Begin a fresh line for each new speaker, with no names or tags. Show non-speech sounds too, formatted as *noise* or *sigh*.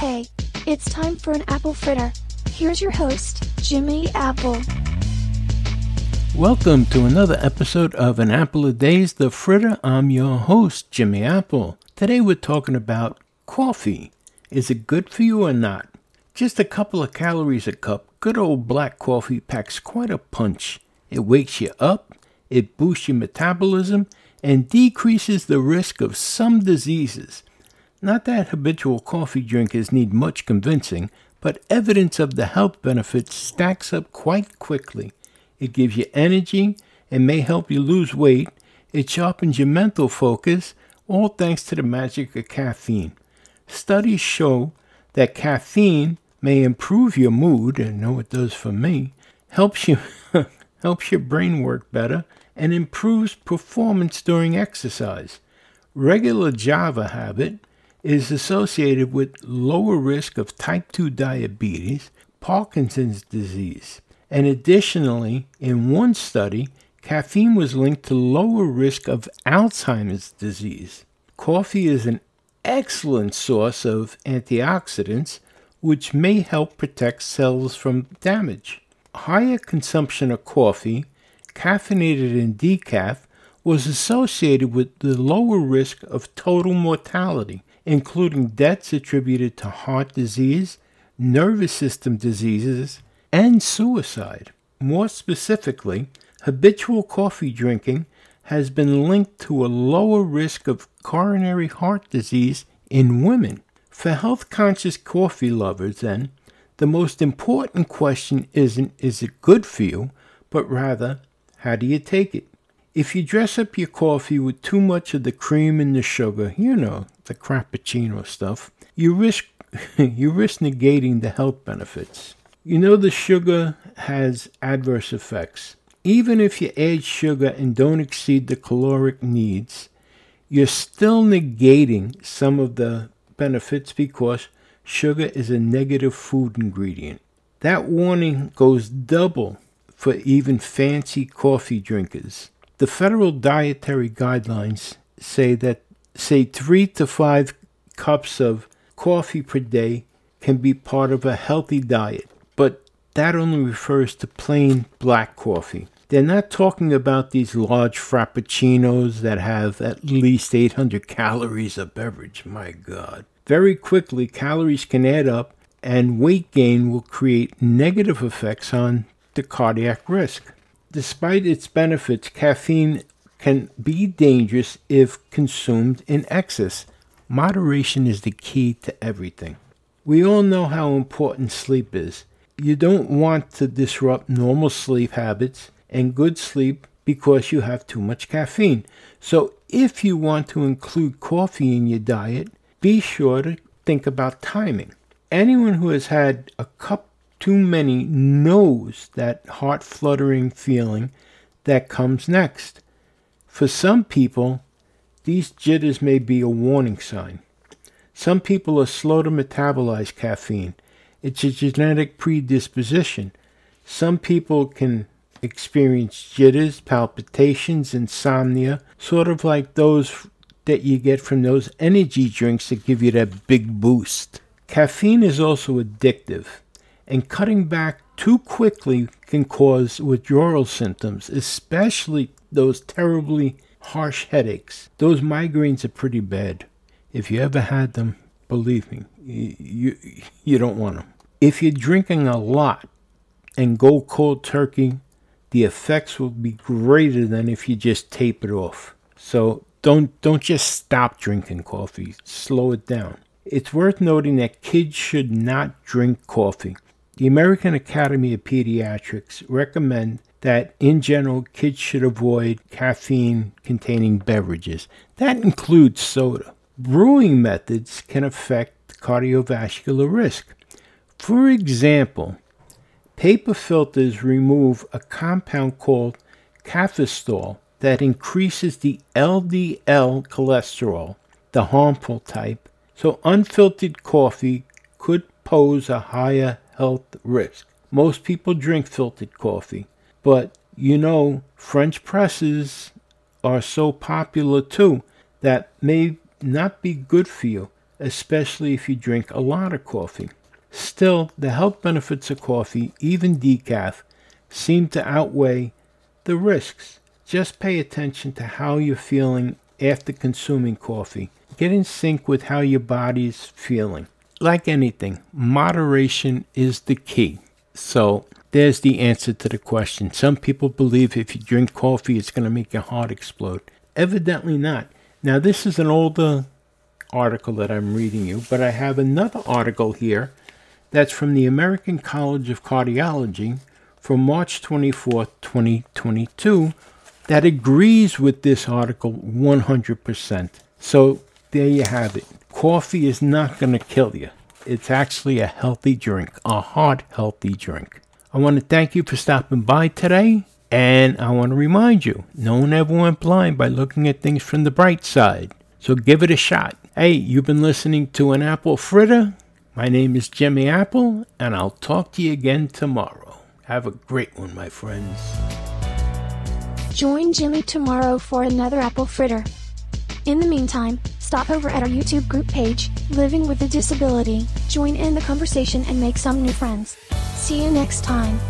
Hey, it's time for an apple fritter. Here's your host, Jimmy Apple.
Welcome to another episode of An Apple a Day's The Fritter. I'm your host, Jimmy Apple. Today we're talking about coffee. Is it good for you or not? Just a couple of calories a cup, good old black coffee packs quite a punch. It wakes you up, it boosts your metabolism, and decreases the risk of some diseases. Not that habitual coffee drinkers need much convincing, but evidence of the health benefits stacks up quite quickly. It gives you energy and may help you lose weight. It sharpens your mental focus, all thanks to the magic of caffeine. Studies show that caffeine may improve your mood, and know it does for me, helps you *laughs* helps your brain work better, and improves performance during exercise. Regular Java habit is associated with lower risk of type 2 diabetes, Parkinson's disease, and additionally, in one study, caffeine was linked to lower risk of Alzheimer's disease. Coffee is an excellent source of antioxidants which may help protect cells from damage. Higher consumption of coffee, caffeinated and decaf, was associated with the lower risk of total mortality, including deaths attributed to heart disease, nervous system diseases, and suicide. More specifically, habitual coffee drinking has been linked to a lower risk of coronary heart disease in women. For health conscious coffee lovers, then, the most important question isn't is it good for you, but rather, how do you take it? If you dress up your coffee with too much of the cream and the sugar, you know, the crappuccino stuff, you risk *laughs* you risk negating the health benefits. You know the sugar has adverse effects. Even if you add sugar and don't exceed the caloric needs, you're still negating some of the benefits because sugar is a negative food ingredient. That warning goes double for even fancy coffee drinkers. The federal dietary guidelines say that say 3 to 5 cups of coffee per day can be part of a healthy diet, but that only refers to plain black coffee. They're not talking about these large frappuccinos that have at least 800 calories a beverage. My God. Very quickly, calories can add up, and weight gain will create negative effects on the cardiac risk. Despite its benefits, caffeine can be dangerous if consumed in excess. Moderation is the key to everything. We all know how important sleep is. You don't want to disrupt normal sleep habits and good sleep because you have too much caffeine. So, if you want to include coffee in your diet, be sure to think about timing. Anyone who has had a cup too many knows that heart fluttering feeling that comes next. For some people, these jitters may be a warning sign. Some people are slow to metabolize caffeine. It's a genetic predisposition. Some people can experience jitters, palpitations, insomnia, sort of like those that you get from those energy drinks that give you that big boost. Caffeine is also addictive, and cutting back too quickly can cause withdrawal symptoms, especially those terribly harsh headaches. Those migraines are pretty bad. If you ever had them, believe me, you, you, don't want them. If you're drinking a lot and go cold turkey, the effects will be greater than if you just tape it off. So don't don't just stop drinking coffee. Slow it down. It's worth noting that kids should not drink coffee. The American Academy of Pediatrics recommend that in general kids should avoid caffeine containing beverages. That includes soda. Brewing methods can affect cardiovascular risk. For example, paper filters remove a compound called cafestol that increases the LDL cholesterol, the harmful type, so unfiltered coffee could pose a higher health risk. Most people drink filtered coffee, but you know, French presses are so popular too that may not be good for you. especially if you drink a lot of coffee. Still, the health benefits of coffee, even decaf, seem to outweigh the risks. Just pay attention to how you're feeling after consuming coffee. Get in sync with how your body's feeling. Like anything, moderation is the key. So, there's the answer to the question. Some people believe if you drink coffee, it's going to make your heart explode. Evidently not. Now, this is an older article that I'm reading you, but I have another article here that's from the American College of Cardiology from March 24, 2022, that agrees with this article 100%. So there you have it. Coffee is not going to kill you. It's actually a healthy drink, a heart healthy drink. I want to thank you for stopping by today. And I want to remind you no one ever went blind by looking at things from the bright side. So give it a shot. Hey, you've been listening to an apple fritter. My name is Jimmy Apple, and I'll talk to you again tomorrow. Have a great one, my friends.
Join Jimmy tomorrow for another apple fritter. In the meantime, stop over at our YouTube group page, Living with a Disability, join in the conversation and make some new friends. See you next time.